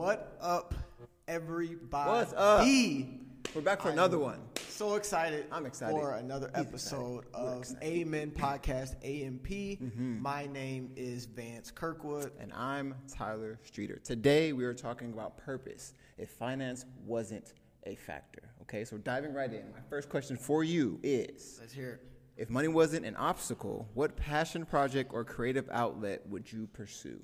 What up, everybody? What's up? We're back for I'm another one. So excited! I'm excited. for another He's episode excited. We're of excited. Amen Podcast AMP. Mm-hmm. My name is Vance Kirkwood. And I'm Tyler Streeter. Today we are talking about purpose. If finance wasn't a factor. Okay, so diving right in. My first question for you is Let's hear it. if money wasn't an obstacle, what passion project or creative outlet would you pursue?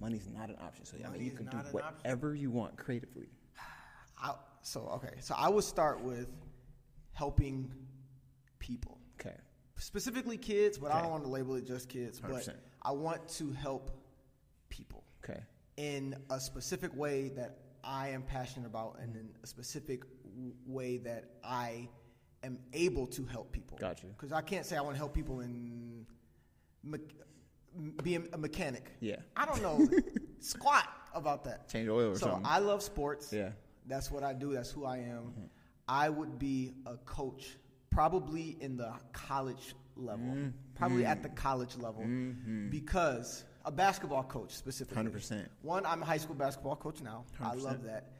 Money's not an option. So I mean you can do whatever you want creatively. I, so okay, so I would start with helping people. Okay. specifically kids, but I don't want to label it just kids. But 100%. I want to help people Okay. in a specific way that I am passionate about, and in a specific w- way that I am able to help people. Got you. Because I can't say I want to help people in me- being a mechanic. Yeah. I don't know squat about that. Change oil or so something. I love sports. Yeah. That's what I do. That's who I am. Mm-hmm. I would be a coach, probably in the college level, Mm-hmm. probably at mm-hmm. the college level, mm-hmm. because a basketball coach specifically. 100%. One, I'm a high school basketball coach now. I 100%. love that.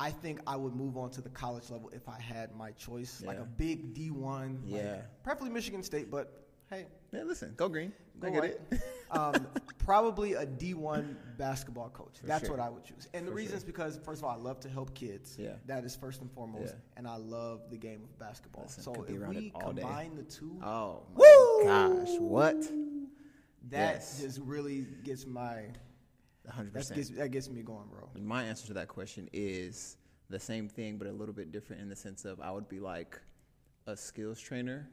I think I would move on to the college level if I had my choice, like a big D1, like, Yeah. preferably Michigan State, but hey, Yeah, listen, go green. Go I get white. it. um, probably a D1 basketball coach. That's sure. what I would choose. And the reason sure. is because, first of all, I love to help kids. Yeah. That is first and foremost. Yeah. And I love the game of basketball. Listen, so if we all day. combine the two, Oh Woo! gosh. What? that yes. just really gets my hundred that gets, that gets me going, bro. My answer to that question is the same thing, but a little bit different in the sense of I would be like a skills trainer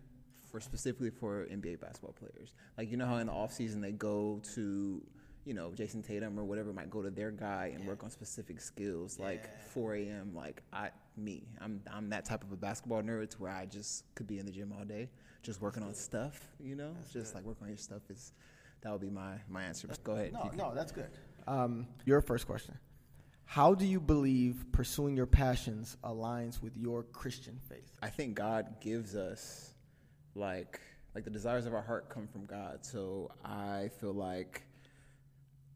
for specifically for NBA basketball players. Like you know how in the off season they go to you know Jayson Tatum or whatever might go to their guy and work on specific skills like 4 a.m. Like I me I'm I'm that type of a basketball nerd to where I just could be in the gym all day just working on stuff. You know, just like work on your stuff is that would be my my answer. But go ahead. No, no, that's good. Um, your first question. How do you believe pursuing your passions aligns with your Christian faith? I think God gives us like like the desires of our heart come from God. So I feel like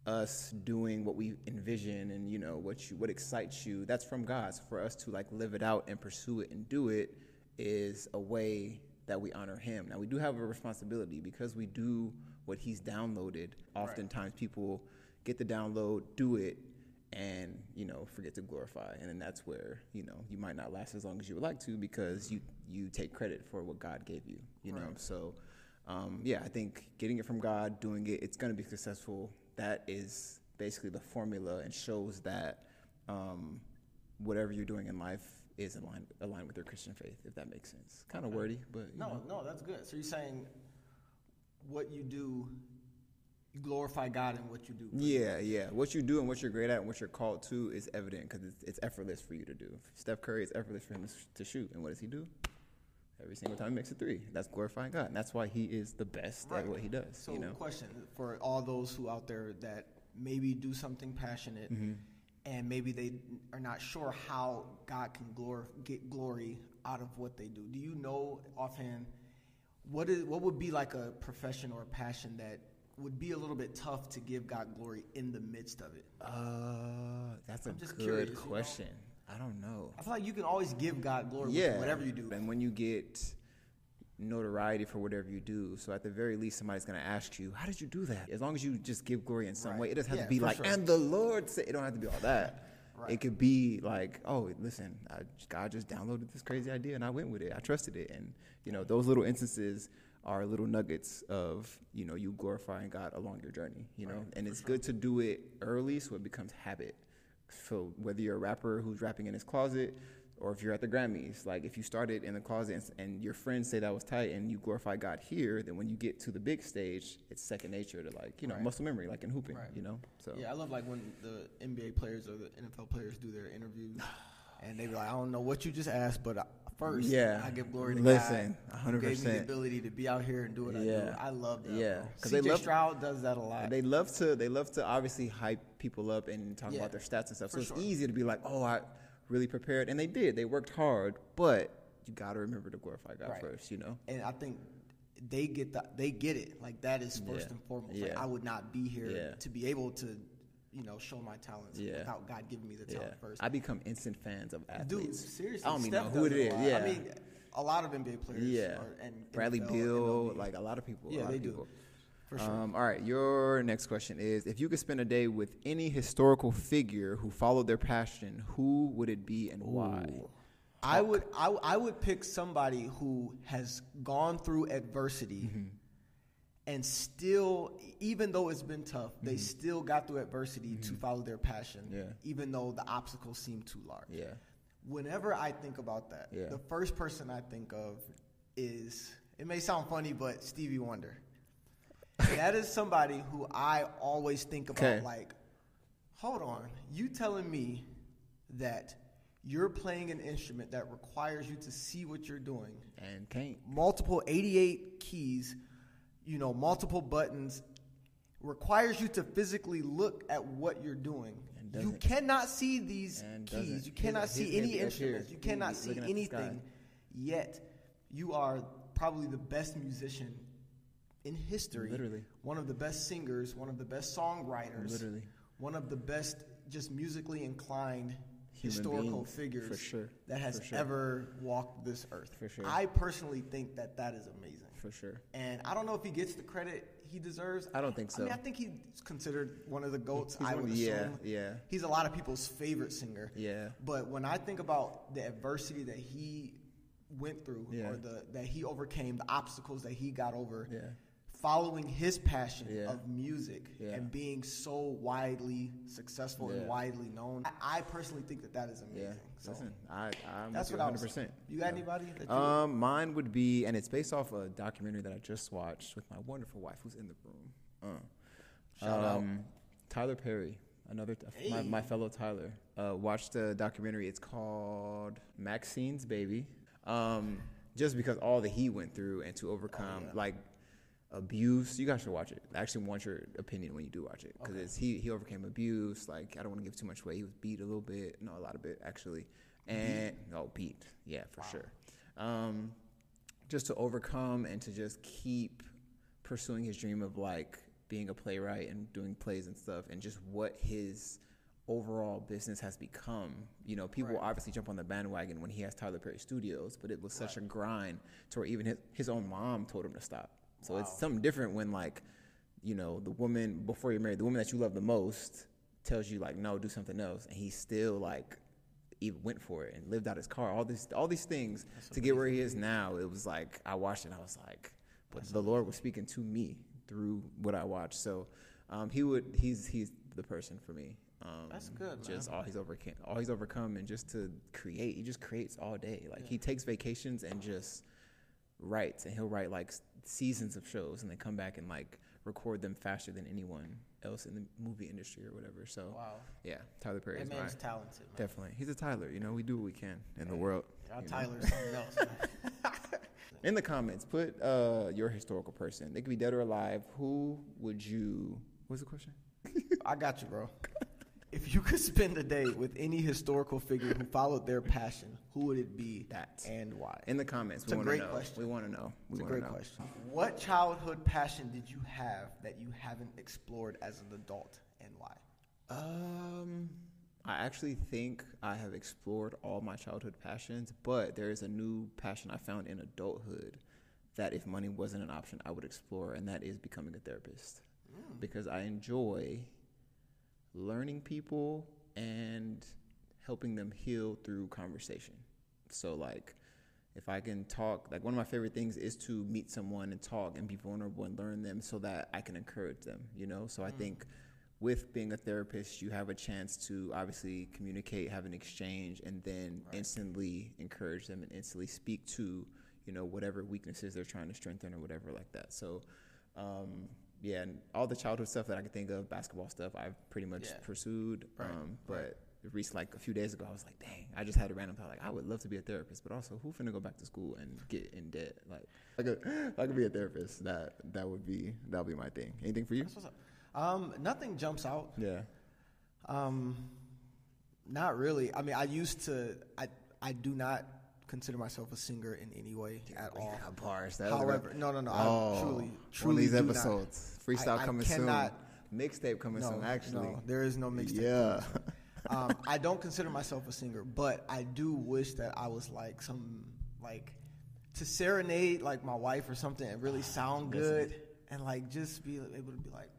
us doing what we envision and you know what you what excites you that's from God. So for us to like live it out and pursue it and do it is a way that we honor him. Now we do have a responsibility because we do what he's downloaded. Oftentimes people get the download, do it and you know forget to glorify. And then that's where you know you might not last as long as you would like to because you you take credit for what god gave you you know? So um, yeah i think getting it from god doing it it's going to be successful. That is basically the formula and shows that um, whatever you're doing in life is in line aligned with your christian faith if that makes sense. Kind of wordy but you know. No, no, that's good. So you're saying what you do, you glorify God in what you do. Yeah, yeah. What you do and what you're great at and what you're called to is evident because it's, it's effortless for you to do. Steph Curry, it's effortless for him to, to shoot. And what does he do? Every single time he makes a three. That's glorifying God. And that's why he is the best Right. at what he does. So, you know? question for all those who out there that maybe do something passionate Mm-hmm. and maybe they are not sure how God can glor- get glory out of what they do. Do you know offhand what is what would be like a profession or a passion that would be a little bit tough to give God glory in the midst of it? Uh, that's a I'm just good curious, you know? question. I don't know. I feel like you can always give God glory Yeah. with whatever you do. And when you get notoriety for whatever you do, so at the very least, somebody's going to ask you, how did you do that? As long as you just give glory in some Right. way, it doesn't have Yeah, to be like, sure. and the Lord said, it don't have to be all that. Right. It could be like, oh, listen, I, God just downloaded this crazy idea and I went with it. I trusted it. And, you know, those little instances are little nuggets of, you know, you glorifying God along your journey, you know, and it's good to do it early so it becomes habit. So whether you're a rapper who's rapping in his closet or if you're at the Grammys, like if you started in the closet and, and your friends say that was tight and you glorify God here, then when you get to the big stage, it's second nature to like, you know, Right. muscle memory, like in hooping, Right. you know? So Yeah, I love like when the NBA players or the NFL players do their interviews, and they be like, "I don't know what you just asked, but first, Yeah. I give glory to Listen, God, who gave me the ability to be out here and do what I do. I love that. Yeah. because they love- Stroud does that a lot. They love to they love to obviously hype people up and talk Yeah, about their stats and stuff. So it's sure. easy to be like, oh, I really prepared, and they did. They worked hard, but you got to remember to glorify God Right. first. You know. and I think they get the, they get it. Like that is first Yeah. and foremost. Like I would not be here Yeah. to be able to you know, show my talents Yeah. without God giving me the Yeah, talent first. I become instant fans of athletes. Dude, seriously, I don't even Steph know who it is. Yeah, I mean, a lot of NBA players. yeah. Are, and Bradley Beal, like a lot of people. Yeah, they do. for sure. Um, all right, your next question is: If you could spend a day with any historical figure who followed their passion, who would it be and why? Ooh. I would I, I would pick somebody who has gone through adversity Mm-hmm. And still even though it's been tough they still got through adversity to follow their passion Mm-hmm. Yeah. even though the obstacles seem too large. Yeah, Whenever I think about that, Yeah. the first person I think of is it may sound funny but Stevie Wonder. that is somebody who I always think about Okay. like hold on, you telling me that you're playing an instrument that requires you to see what you're doing, and can't. multiple 88 keys, you know, multiple buttons, requires you to physically look at what you're doing. And You cannot see these keys. You cannot His- see his any instruments. You cannot see looking at the sky. anything. Yet, you are probably the best musician in history. Literally. One of the best singers, one of the best songwriters. Literally. One of the best just musically inclined Human historical figures for sure, that has sure. ever walked this earth. For sure. I personally think that that is amazing. For sure. And I don't know if he gets the credit he deserves. I don't think I mean, so. I think he's considered one of the goats. He's I would yeah, assume. yeah. He's a lot of people's favorite singer. Yeah. But when I think about the adversity that he went through, Yeah. or the that he overcame, the obstacles that he got over, Yeah. Following his passion Yeah. of music Yeah. and being so widely successful Yeah. and widely known, I, I personally think that that is amazing. So Listen, I, I'm that's with what you I was. 100%. You got anybody? That you Um, mine would be, and it's based off a documentary that I just watched with my wonderful wife, who's in the room. Uh, Shout out. um, Tyler Perry, another my, Hey. my fellow Tyler. Uh, watched a documentary. It's called Maxine's Baby. Um, just because all that he went through and to overcome yeah. like abuse, you guys should watch it. I actually want your opinion when you do watch it because it's he he overcame abuse. Like I don't want to give too much away. He was beat a little bit, no, a lot of bit actually, and no beat, yeah, for sure. Um, just to overcome and to just keep pursuing his dream of like being a playwright and doing plays and stuff and just what his overall business has become. You know, people Right. obviously jump on the bandwagon when he has Tyler Perry Studios, but it was such a grind to where even his, his own mom told him to stop. So it's something different when like, you know, the woman before you're married, the woman that you love the most tells you like, no, do something else. And he still like even went for it and lived out his car. All this, all these things to get where he is now. It was like I watched it. and I was like, but the Lord was speaking to me through what I watched. So um, he would. He's he's the person for me. Um, That's good, Just man. all he's overcome, all he's overcome, and just to create. He just creates all day. Like he takes vacations and just writes, and he'll write like seasons of shows, and they come back and like record them faster than anyone else in the movie industry or whatever. So Wow. yeah, Tyler Perry That is man's mine. talented, man. Definitely. He's a Tyler. You know, we do what we can in the world. Know? Tyler's something else. In the comments, put uh, your historical person. They could be dead or alive. Who would you. What's the question? I got you, bro. If you could spend a day with any historical figure who followed their passion, who would it be That. and why? In the comments. It's we a want to great know. question. We want to know. We It's a great know. question. What childhood passion did you have that you haven't explored as an adult, and why? Um, I actually think I have explored all my childhood passions, but there is a new passion I found in adulthood that if money wasn't an option, I would explore, and that is becoming a therapist. Because I enjoy learning people and helping them heal through conversation. So, like, if I can talk, like, one of my favorite things is to meet someone and talk and be vulnerable and learn them so that I can encourage them, you know? So, I think with being a therapist, you have a chance to obviously communicate, have an exchange, and then instantly encourage them and instantly speak to, you know, whatever weaknesses they're trying to strengthen or whatever like that. So, um, yeah, and all the childhood stuff that I could think of, basketball stuff, I've pretty much Yeah. pursued. Right, Um, right. but recently, like a few days ago, I was like, dang, I just had a random thought, like, I would love to be a therapist, but also, who finna go back to school and get in debt? Like, I could, I could be a therapist, that that would be that would be my thing. Anything for you? Um, nothing jumps out. Yeah. Um, not really. I mean, I used to. I I do not consider myself a singer in any way at all. bars. That However, no, no, no. Oh, I truly, one truly of these do not. episodes. Freestyle I, coming I cannot, soon. mixtape coming no, soon. Actually, no, there is no mixtape. yeah. um, I don't consider myself a singer, but I do wish that I was like some like to serenade like my wife or something and really sound good and like just be able to be like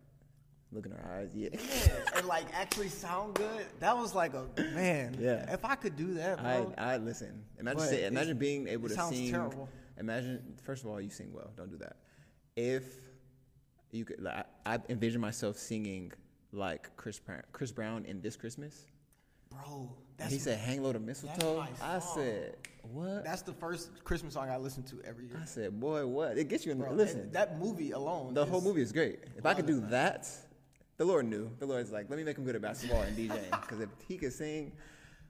Look in her eyes, yeah. yeah and like actually sound good. That was like a man. Yeah. If I could do that, I bro. I listen. Imagine say, imagine being able it to sounds sing. terrible. Imagine first of all, you sing well. Don't do that. If you could, like, I I envision myself singing like Chris Brown, Chris Brown in this Christmas. bro, that's he said, "Hang low to mistletoe." I said, "What?" that's the first Christmas song I listen to every year. I said, "Boy, what?" It gets you in. Bro, listen, that movie alone. the whole movie is great. If I could do that, the Lord knew. The Lord's like, "Let me make him good at basketball and DJing." Because if he could sing,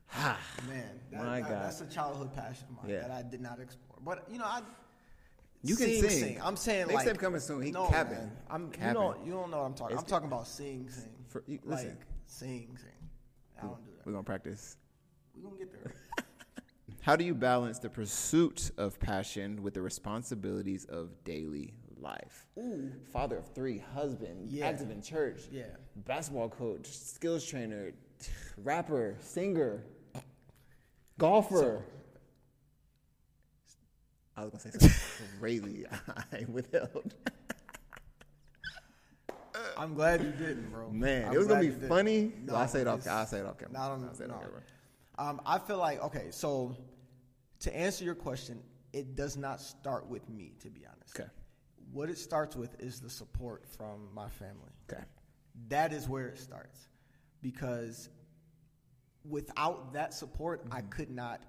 ha, Man, that, My that- God. that's a childhood passion of mine Yeah. that I did not explore. But you know, I You can sing, sing. I'm saying Mixtape like coming soon. He no, capping. man. I'm you don't you don't know what I'm talking. It's I'm talking about sing, sing. For- you- like listen. sing, sing. I don't do that. we're gonna practice. We're gonna get there. How do you balance the pursuit of passion with the responsibilities of daily life? Ooh. Father of three, husband, Yeah. active in church, Yeah. basketball coach, skills trainer, rapper, singer, golfer. I was gonna say something crazy. I withheld. I'm glad you didn't, bro. Man, I'm it was gonna be funny. No, I'll say it off. I'll say it off camera. Not on, I'll say it no. off camera. Um, I feel like okay. So to answer your question, it does not start with me, to be honest. Okay. What it starts with is the support from my family. Okay. That is where it starts, because without that support, I mm-hmm. could not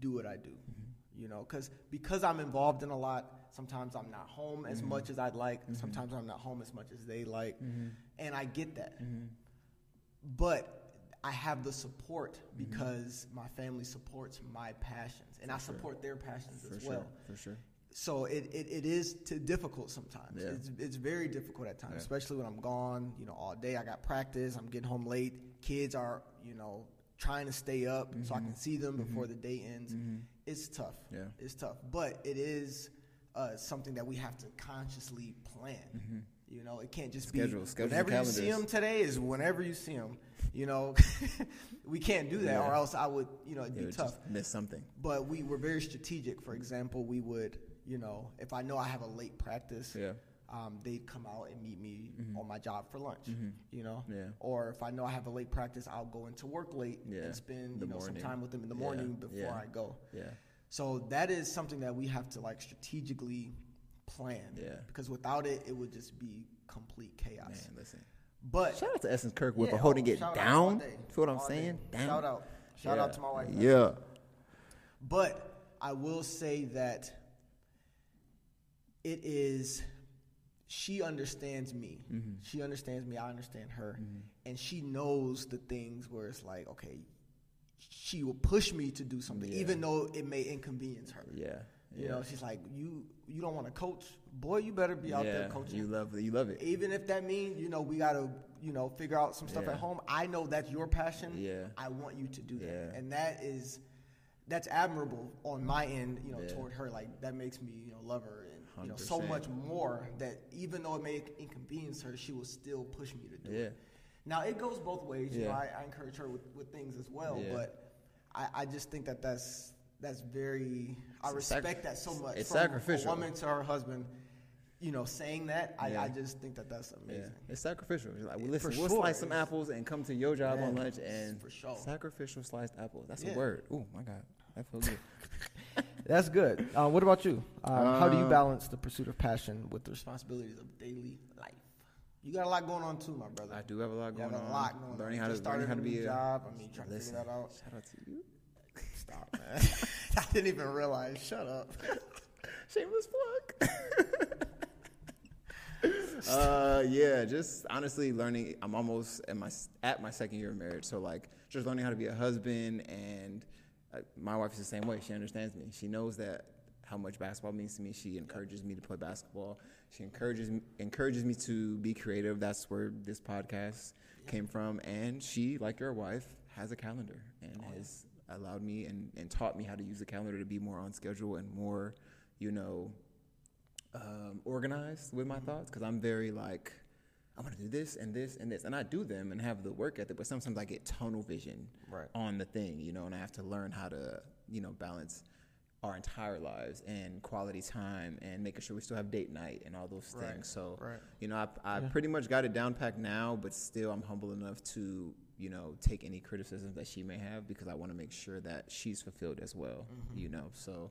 do what I do. Mm-hmm. You know, because because I'm involved in a lot. Sometimes I'm not home as mm-hmm. much as I'd like. Sometimes I'm not home as much as they like, and I get that. But I have the support because my family supports my passions, and I support their passions For as sure. well. For sure. So it, it, it is difficult sometimes. Yeah. It's, it's very difficult at times, Yeah. especially when I'm gone, you know, all day. I got practice. I'm getting home late. Kids are, you know, trying to stay up so I mm-hmm. can see them before mm-hmm. the day ends. Mm-hmm. It's tough. Yeah. It's tough. But it is uh, something that we have to consciously plan. You know, it can't just Schedule- be schedule whenever you see them today is whenever you see them. You know, we can't do that, Yeah. or else I would, you know, it'd be tough miss something. but we were very strategic. For example, we would, you know, if I know I have a late practice, Yeah. um, they'd come out and meet me on my job for lunch, you know, Yeah. or if I know I have a late practice, I'll go into work late Yeah. and spend The you know some time with them in the Yeah. morning before Yeah. I go. Yeah. So that is something that we have to like strategically plan, Yeah. because without it, it would just be complete chaos. Man, listen. But Shout out to Essence Kirkwood for holding oh, it shout out all down. Feel what I'm all saying? Shout out, shout out to my wife. Yeah. But I will say that it is, she understands me. Mm-hmm. She understands me. I understand her. And she knows the things where it's like, okay, she will push me to do something, Yeah. even though it may inconvenience her. Yeah. You yeah. know, she's like, you you don't want to coach, boy. You better be out yeah. there coaching. You love it. you love it. Even if that means you know we gotta you know figure out some stuff Yeah. at home. I know that's your passion. Yeah. I want you to do that, and that is that's admirable on my end. You know, toward her, like that makes me you know love her you know so much more. That even though it may inconvenience her, she will still push me to do Yeah. it. Now it goes both ways. You know, I, I encourage her with, with things as well, Yeah. but I, I just think that that's that's very. I It's sac- respect that so much. it's from sacrificial. A woman to her husband, you know, saying that, I, Yeah. I just think that that's Yeah. amazing. It's sacrificial. Like, well, listen, we'll sure. slice some apples and come to your job on lunch and for sure. sacrificial sliced apples. That's Yeah. a word. Oh my god, that feels good. That's good. Uh, what about you? Um, how do you Um, balance the pursuit of passion with the responsibilities of daily life? You got a lot going on too, my brother. I do have a lot You going have a on. lot going learning on. how to Just learning how to a be new a job. I mean, trying listen, to figure that out. Shout out to you. Stop, man. I didn't even realize. Shut up. Shameless plug. uh, yeah, just honestly learning. I'm almost at my at my second year of marriage, so like just learning how to be a husband. And uh, my wife is the same way. She understands me. She knows that how much basketball means to me. She encourages me to play basketball. She encourages me, encourages me to be creative. That's where this podcast came from. And she, like your wife, has a calendar and has allowed me and, and taught me how to use the calendar to be more on schedule and more, you know, um, organized with my thoughts because I'm very like I'm gonna do this and this and this, and I do them and have the work ethic. But sometimes I get tunnel vision Right. on the thing, you know, and I have to learn how to, you know, balance our entire lives and quality time and making sure we still have date night and all those Right, things. So, right. you know, I, I pretty much got it down packed now, but still I'm humble enough to, you know, take any criticism that she may have because I want to make sure that she's fulfilled as well, Mm-hmm. you know. So,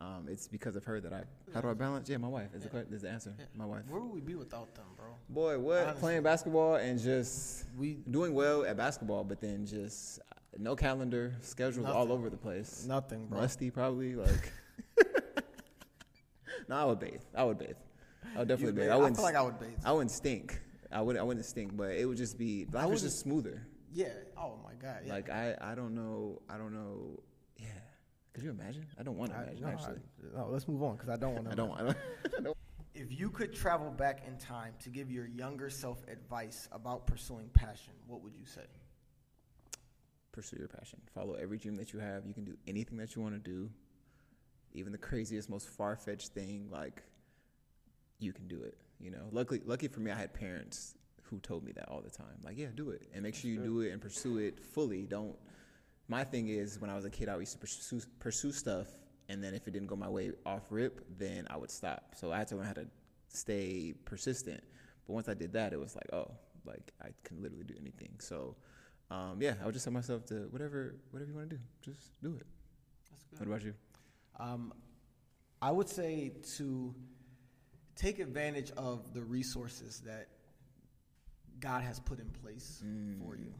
um, it's because of her that I. How do I balance? Yeah, my wife is the que- is the answer. My wife. Where would we be without them, bro? Boy, what Honestly. playing basketball and just We doing well at basketball, but then just no calendar, schedules all over the place. nothing, bro. Musty, probably like. no, I would bathe. I would bathe. I would definitely bathe. bathe? I I wouldn't. feel like I would bathe. I wouldn't stink. I would. I wouldn't stink, but it would just be. Life was just smoother. Yeah. Oh my god. Yeah. Like I. I don't know. I don't know. Yeah. Could you imagine? I don't want to I- imagine. no, I- actually, no, let's move on because I don't want to. I don't. I don't. If you could travel back in time to give your younger self advice about pursuing passion, what would you say? pursue your passion. Follow every dream that you have. You can do anything that you want to do, even the craziest, most far fetched thing. Like you can do it. You know, luckily, lucky for me, I had parents who told me that all the time. Like, yeah, do it, and make sure you do it and pursue it fully. Don't. My thing is, when I was a kid, I used to pursue, pursue stuff, and then if it didn't go my way off rip, then I would stop. So I had to learn how to stay persistent. But once I did that, it was like, oh, like I can literally do anything. So, um, yeah, I would just tell myself to whatever, whatever you want to do, just do it. That's What about you? Um, I would say to take advantage of the resources that God has put in place for you.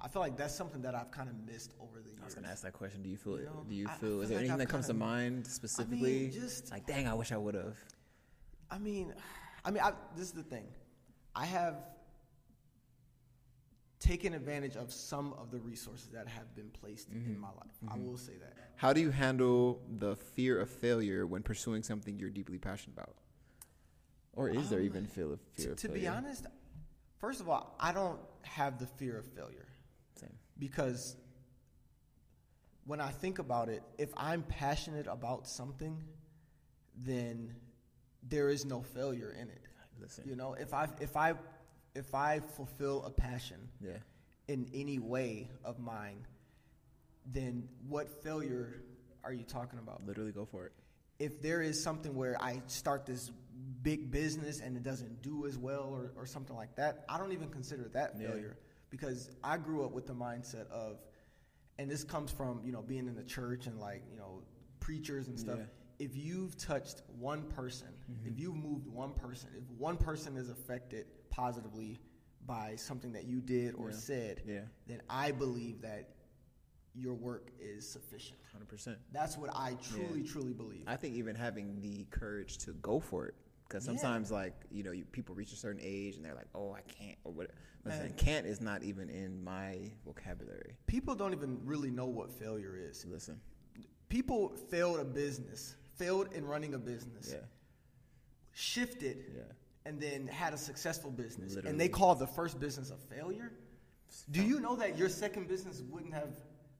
I feel like that's something that I've kind of missed over the years. I was gonna ask that question. Do you feel You know, Do you I- I feel? feel Is there like anything I've that comes to kinda- mind specifically? just- like, dang, I wish I would have. I mean, I mean, I, this is the thing. I have taken advantage of some of the resources that have been placed in my life. I will say that. How do you handle the fear of failure when pursuing something you're deeply passionate about? Or is there Um, even fear of fear To, of to be honest, first of all, I don't have the fear of failure Same. because when I think about it, if I'm passionate about something, then there is no failure in it. Listen. You know, if I if I if I fulfill a passion Yeah. in any way of mine, then what failure are you talking about? Literally go for it. If there is something where I start this big business and it doesn't do as well or, or something like that, I don't even consider that Yeah. failure because I grew up with the mindset of, and this comes from, you know, being in the church and like, you know, preachers and stuff. Yeah. If you've touched one person, Mm-hmm. if you've moved one person, if one person is affected positively by something that you did or Yeah. said, Yeah. then I believe that your work is sufficient. Hundred percent. That's what I truly, truly believe. I think even having the courage to go for it, because Yeah. sometimes like you know you, people reach a certain age and they're like, oh, I can't or what. Listen, can't is not even in my vocabulary. People don't even really know what failure is. Listen, People failed a business, failed in running a business, yeah, shifted, yeah. and then had a successful business. Literally. And they call the first business a failure? Do you know that your second business wouldn't have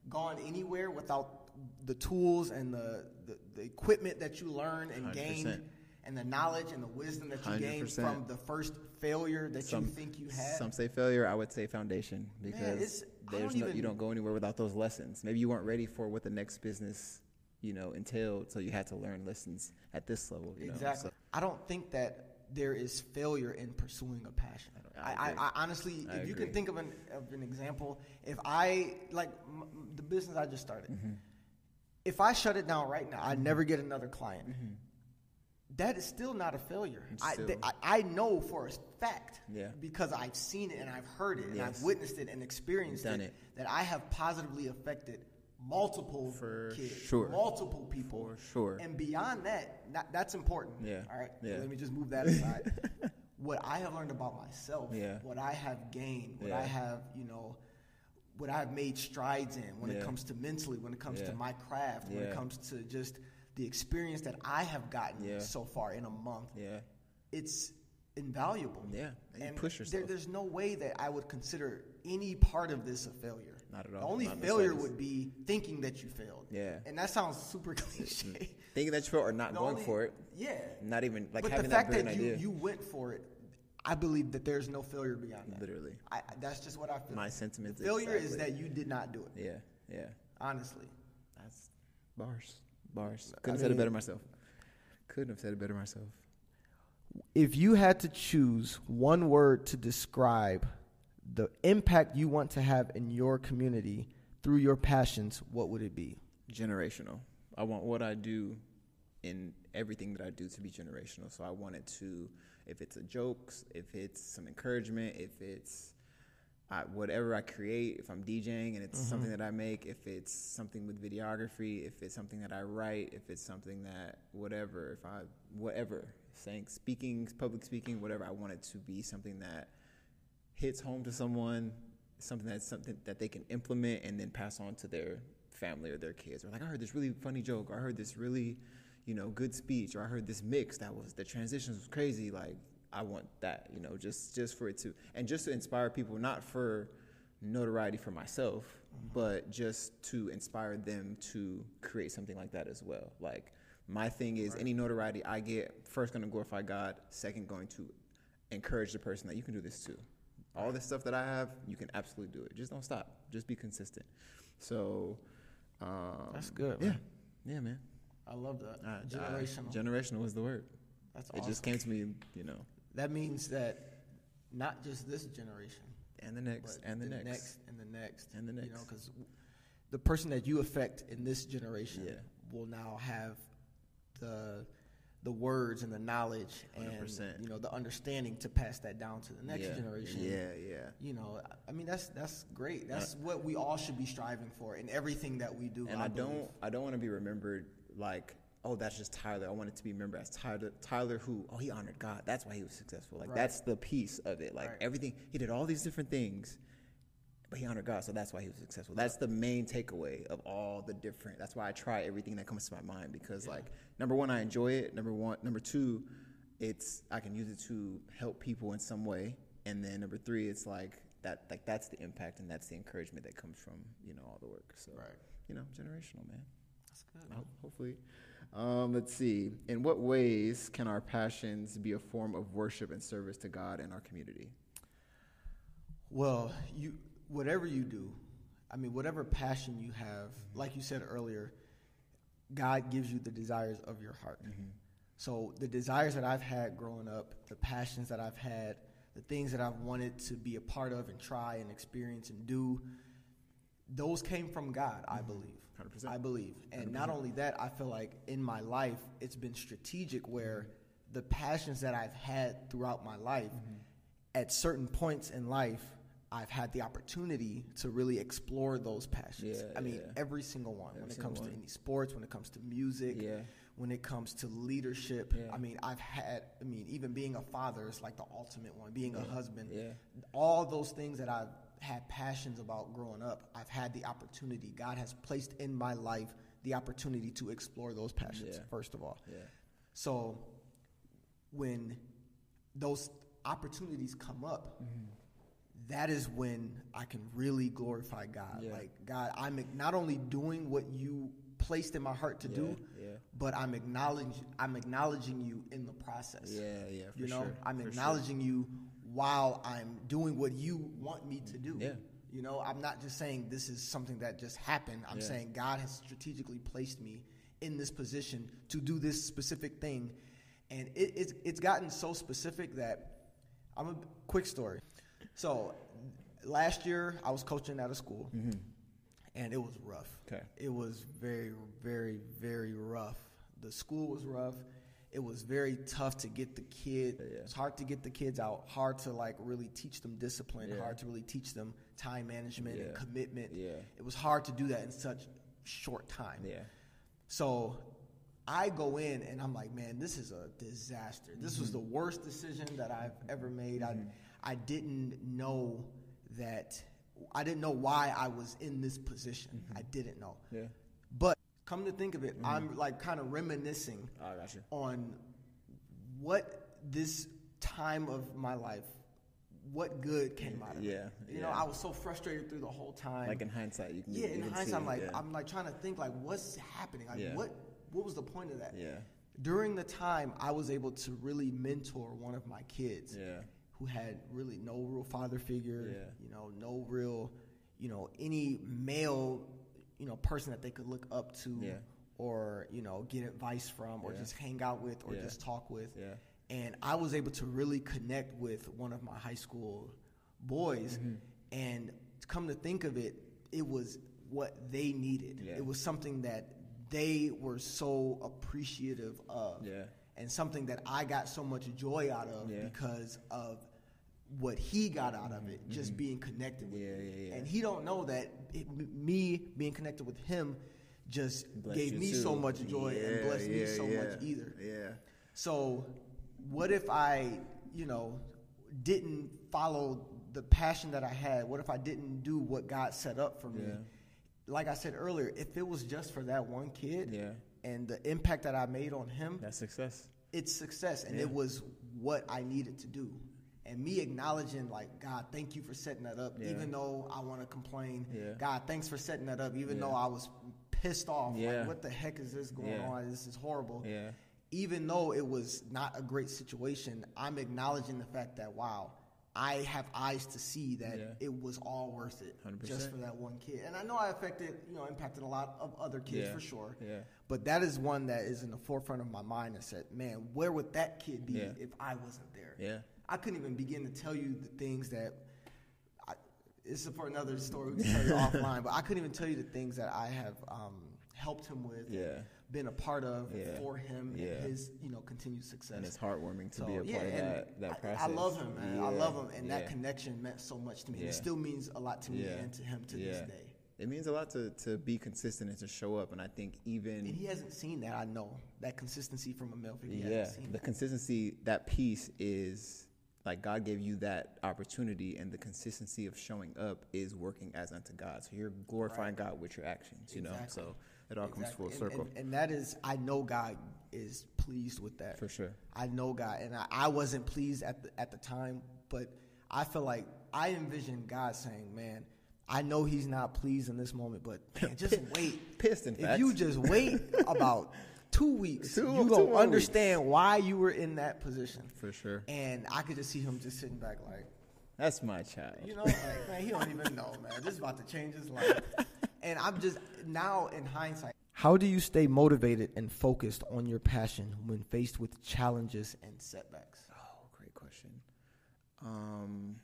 gone anywhere without the tools and the, the, the equipment that you learned and 100%. gained and the knowledge and the wisdom that you gained 100%. from the first failure that Some you think you had? Some say failure. I would say foundation because I there's don't no, you don't go anywhere without those lessons. Maybe you weren't ready for what the next business, you know, entailed, so you had to learn lessons at this level. You know? Exactly. So- I don't think that there is failure in pursuing a passion. I I, I I, honestly, if you can think of an of an example, if I like m- the business I just started, Mm-hmm. if I shut it down right now, I'd never get another client. That is still not a failure. I, th- I I know for a fact Yeah. because I've seen it and I've heard it and Yes. I've witnessed it and experienced it, it. that I have positively affected multiple For kids, sure. multiple people, For sure. and beyond that, not, that's important. Yeah. All right. Yeah. Let me just move that aside. what I have learned about myself, Yeah. what I have gained, what Yeah. I have, you know, what I've made strides in when it comes to mentally, when it comes Yeah. to my craft, when it comes to just the experience that I have gotten Yeah. so far in a month, yeah, it's invaluable. yeah. And And push there- there's no way that I would consider any part of this a failure. Not at all. The only Not failure would be thinking that you failed. Yeah. And that sounds super cliche. Thinking that you failed or not The going only- for it. Yeah. Not even like but having the fact that that, you, idea. you went for it, I believe that there's no failure beyond that. Literally. I, that's just what I feel. My sentiments. failure is that you did not do it. Yeah, yeah. Honestly, That's bars. Bars. Couldn't have said it better myself. Couldn't have said it better myself. if you had to choose one word to describe the impact you want to have in your community through your passions, what would it be? Generational. I want what I do in everything that I do to be generational. So I want it to, if it's a jokes, if it's some encouragement, if it's I, whatever I create, if I'm DJing and it's mm-hmm. something that I make, if it's something with videography, if it's something that I write, if it's something that whatever, if I whatever saying speaking, public speaking, whatever, I want it to be something that hits home to someone, something that's something that they can implement and then pass on to their family or their kids. Or like, I heard this really funny joke, or I heard this really, you know, good speech, or I heard this mix that was the transitions was crazy. Like, I want that, you know, just just for it to and just to inspire people, not for notoriety for myself, but just to inspire them to create something like that as well. Like my thing is any notoriety I get, first going to glorify God, second going to encourage the person that you can do this too. All this stuff that I have, you can absolutely do it. Just don't stop. Just be consistent. So, um, That's good, Yeah, man. yeah, man. I love that. I- Generational. generational was the word. That's all It just came to me, you know, that means that not just this generation, and the next, and the, next. and the next, And the next. You know, next. because the person that you affect in this generation Yeah. will now have the the words and the knowledge and 100%. you know the understanding to pass that down to the next yeah. generation. Yeah, yeah. You know, I- I mean that's that's great. That's uh, what we all should be striving for in everything that we do. and I, believe. don't I don't want to be remembered like oh that's just Tyler. I want it to be remembered as Tyler Tyler who oh he honored God. That's why he was successful. Like Right. that's the piece of it. Like Right. everything he did all these different things, but he honored God, so that's why he was successful. That's the main takeaway of all the different. That's why I try everything that comes to my mind because like number one I enjoy it. Number one number two, it's I can use it to help people in some way. And then number three, it's like that like that's the impact and that's the encouragement that comes from you know all the work. So Right. you know generational man. That's good. Ho- Hopefully. Um, let's see. In what ways can our passions be a form of worship and service to God and our community? Well, you whatever you do, I mean, whatever passion you have, like you said earlier, God gives you the desires of your heart. So the desires that I've had growing up, the passions that I've had, the things that I've wanted to be a part of and try and experience and do, those came from God, I believe. 100%. I believe. And not only that, I feel like in my life, it's been strategic where the passions that I've had throughout my life, at certain points in life, I've had the opportunity to really explore those passions. Yeah, I mean, yeah. every single one. when it comes single to any sports, when it comes to music, Yeah. when it comes to leadership. I mean, I've had, I mean, even being a father is like the ultimate one, being a husband. Yeah. All those things that I've had passions about growing up, I've had the opportunity. God has placed in my life the opportunity to explore those passions, Yeah. first of all. Yeah. So when those opportunities come up, Mm-hmm. that is when I can really glorify God. Yeah. Like God, I'm not only doing what you placed in my heart to do, but I'm acknowledging I'm acknowledging you in the process. Yeah, yeah, for you know, sure, I'm for sure. acknowledging you while I'm doing what you want me to do. Yeah. You know, I'm not just saying this is something that just happened. I'm Yeah. saying God has strategically placed me in this position to do this specific thing. And it, it's, it's gotten so specific that I'm a quick story. So last year I was coaching at a school and it was rough. Mm-hmm. Okay. It was very, very, very rough. The school was rough. It was very tough to get the kid. Yeah. It's hard to get the kids out. Hard to like really teach them discipline. Yeah. Hard to really teach them time management and commitment. Yeah. It was hard to do that in such short time. Yeah. So I go in and I'm like, man, this is a disaster. This was the Mm-hmm. worst decision that I've ever made. I I didn't know that I didn't know why I was in this position. I didn't know. Mm-hmm. Yeah. Come to think of it, I'm mm-hmm. like kind of reminiscing Oh, I got you. on what this time of my life, what good came out of it. Yeah, it. You know. I was so frustrated through the whole time. Like in hindsight, you can. Yeah, you in hindsight, I'm like, yeah. I'm like trying to think, like, what's happening? Like, Yeah. what, what was the point of that? Yeah. During the time, I was able to really mentor one of my kids, Yeah. who had really no real father figure, Yeah. you know, no real, you know, any male, you know, person that they could look up to Yeah. or, you know, get advice from or Yeah. just hang out with or Yeah. just talk with. And I was able to really connect with one of my high school boys. Mm-hmm. And come to think of it, it was what they needed. It was something that they were so appreciative of. Yeah. And something that I got so much joy out of because of what he got out of it, just being connected with Mm-hmm. Yeah, me. yeah, yeah. And he don't know that it, me being connected with him just Bless gave me too. so much joy and blessed me so much either. Yeah. So, what if I, you know, didn't follow the passion that I had? What if I didn't do what God set up for me? Like I said earlier, if it was just for that one kid Yeah. and the impact that I made on him, That's success. it's success and it was what I needed to do. And me acknowledging like God, thank you for setting that up, Yeah. even though I want to complain. Yeah. God, thanks for setting that up, even Yeah. though I was pissed off. Like, what the heck is this going on? This is horrible. Even though it was not a great situation, I'm acknowledging the fact that wow, I have eyes to see that Yeah. it was all worth it 100%. just for that one kid. And I know I affected, you know, impacted a lot of other kids Yeah. for sure. Yeah. But that is one that is in the forefront of my mind that said, man, where would that kid be Yeah. if I wasn't there? Yeah. I couldn't even begin to tell you the things that. I, it's for another story we can tell you offline, but I couldn't even tell you the things that I have um, helped him with, Yeah. been a part of Yeah. for him Yeah. and his, you know, continued success. And it's heartwarming to So, be a yeah, part of that, that I- process. I, love him, man. I love him, and that connection meant so much to me. And it still means a lot to me and to him to this day. It means a lot to, to be consistent and to show up. And I think even And he hasn't seen that. I know that consistency from a male figure. Yeah, hasn't seen the that. consistency, that piece is like God gave you that opportunity, and the consistency of showing up is working as unto God. So you're glorifying God with your actions, you know. So it all comes full And- circle And, and that is, I know God is pleased with that. for sure. I know God, and I, I wasn't pleased at the at the time, but I feel like I envision God saying, "Man, I know He's not pleased in this moment, but man, just wait. Pissed, in fact. if you just wait about two weeks, Two- you two gonna more understand why you were in that position." For sure. And I could just see him just sitting back, like, That's my child. you know, like, man, he don't even know, man. This is about to change his life. And I'm just now in hindsight. How do you stay motivated and focused on your passion when faced with challenges and setbacks? Oh, great question. Um,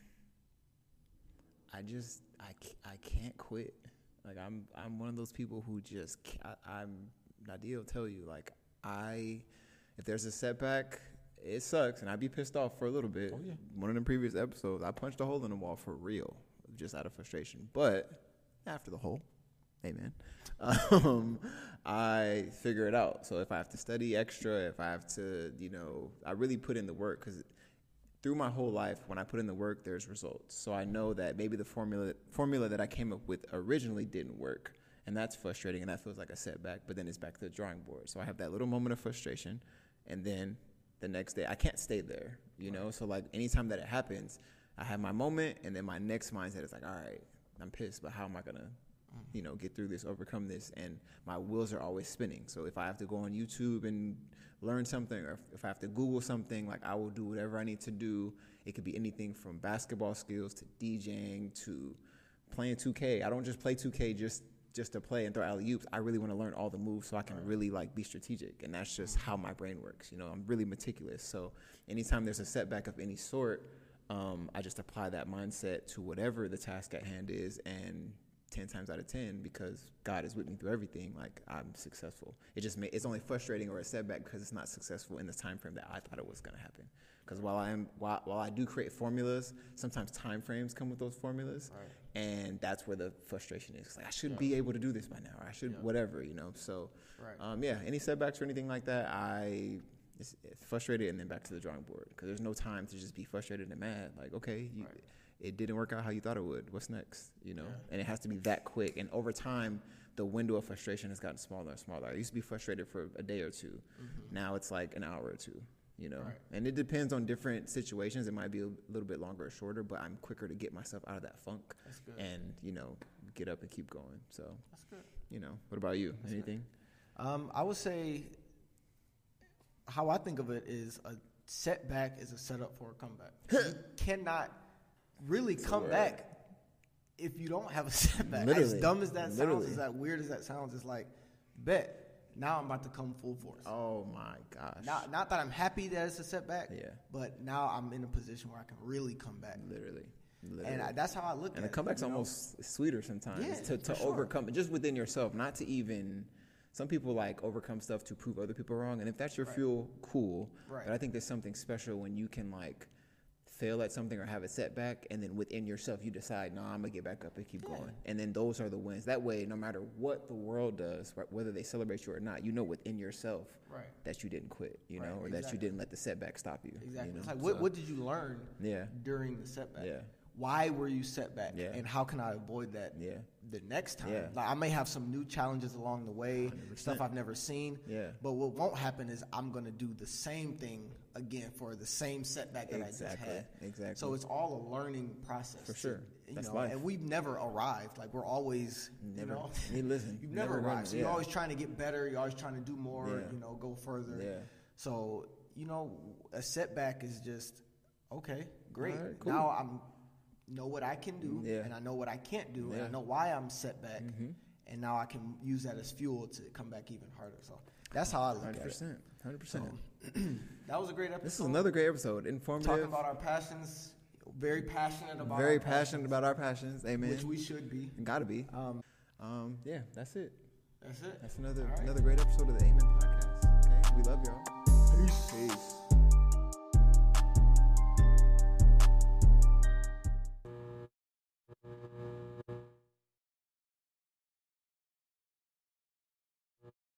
I just I, I can't quit. Like I'm I'm one of those people who just I, I'm Nadia will tell you like I if there's a setback it sucks and I'd be pissed off for a little bit. One of the previous episodes I punched a hole in the wall for real just out of frustration. But after the hole, amen. Um, I figure it out. So if I have to study extra, if I have to, you know, I really put in the work because through my whole life, when I put in the work, there's results. So I know that maybe the formula formula that I came up with originally didn't work, and that's frustrating, and that feels like a setback. But then it's back to the drawing board. So I have that little moment of frustration, and then the next day I can't stay there, you know. So like anytime that it happens, I have my moment, and then my next mindset is like, all right, I'm pissed, but how am I gonna mm. you know, get through this, overcome this, and my wheels are always spinning. So if I have to go on YouTube and learn something, or if, if I have to Google something, like I will do whatever I need to do. It could be anything from basketball skills to DJing to playing 2K. I don't just play 2K just just to play and throw alley oops. I really want to learn all the moves so I can really like be strategic, and that's just how my brain works. You know, I'm really meticulous. So anytime there's a setback of any sort, um, I just apply that mindset to whatever the task at hand is, and 10 times out of 10 because God is with me through everything like I'm successful it just may, it's only frustrating or a setback because it's not successful in the time frame that I thought it was going to happen because while I am while, while I do create formulas sometimes time frames come with those formulas and that's where the frustration is It's like I should be able to do this by now or I should whatever you know so Right. um, yeah any setbacks or anything like that I it's, it's frustrated and then back to the drawing board because there's no time to just be frustrated and mad like okay you, Right. it didn't work out how you thought it would. What's next? You know, and it has to be that quick. And over time, the window of frustration has gotten smaller and smaller. I used to be frustrated for a day or 2 Now it's like an hour or two. You know. Right. and it depends on different situations. It might be a little bit longer or shorter, but I'm quicker to get myself out of that funk That's good. and you know get up and keep going. So That's good. you know, what about you? Anything? Um, I would say how I think of it is a setback is a setup for a comeback. you cannot really come back if you don't have a setback. As dumb as that sounds, Literally. as that weird as that sounds, it's like, bet now I'm about to come full force. Oh my gosh. Not, not that I'm happy that it's a setback, Yeah. but now I'm in a position where I can really come back. literally. Literally. And I, that's how I look and at the comeback's it. you know? almost sweeter sometimes Yeah, to, to sure. overcome just within yourself, not to even. Some people like overcome stuff to prove other people wrong, and if that's your Right. fuel, cool. Right. But I think there's something special when you can like fail at something or have a setback, and then within yourself you decide, no, I'm gonna get back up and keep Yeah. going. And then those are the wins. That way, no matter what the world does, whether they celebrate you or not, you know within yourself Right. that you didn't quit, you Right, know, or that you didn't let the setback stop you. Exactly. You know? It's like, what, So, what did you learn Yeah. during the setback? Yeah. Why were you set back? Yeah. And how can I avoid that Yeah. The next time? Yeah. Like, I may have some new challenges along the way, stuff I've never seen. Yeah. But what won't happen is I'm going to do the same thing again for the same setback that I just Exactly. had. Exactly. So it's all a learning process. For sure. You That's know, life. and we've never arrived. Like we're always, Never. you know, Hey, listen, you've never, never arrived. gonna- so you're always trying to get better. You're always trying to do more. Yeah. You know, go further. Yeah. So you know, a setback is just okay, great. Right, cool. Now I'm know what I can do yeah. and I know what I can't do yeah. and I know why I'm set back. Mm-hmm. And now I can use that as fuel to come back even harder. So that's how I look 100%, at it. 100%. So, that was a great episode. This is another great episode. Informative. Talking about our passions. Very passionate about Very passionate passions, about our passions. Amen. Which we should be. Gotta be. Um, um, yeah, that's it. That's it. That's another right. another great episode of the Amen Podcast. Okay, we love y'all. Peace. Peace.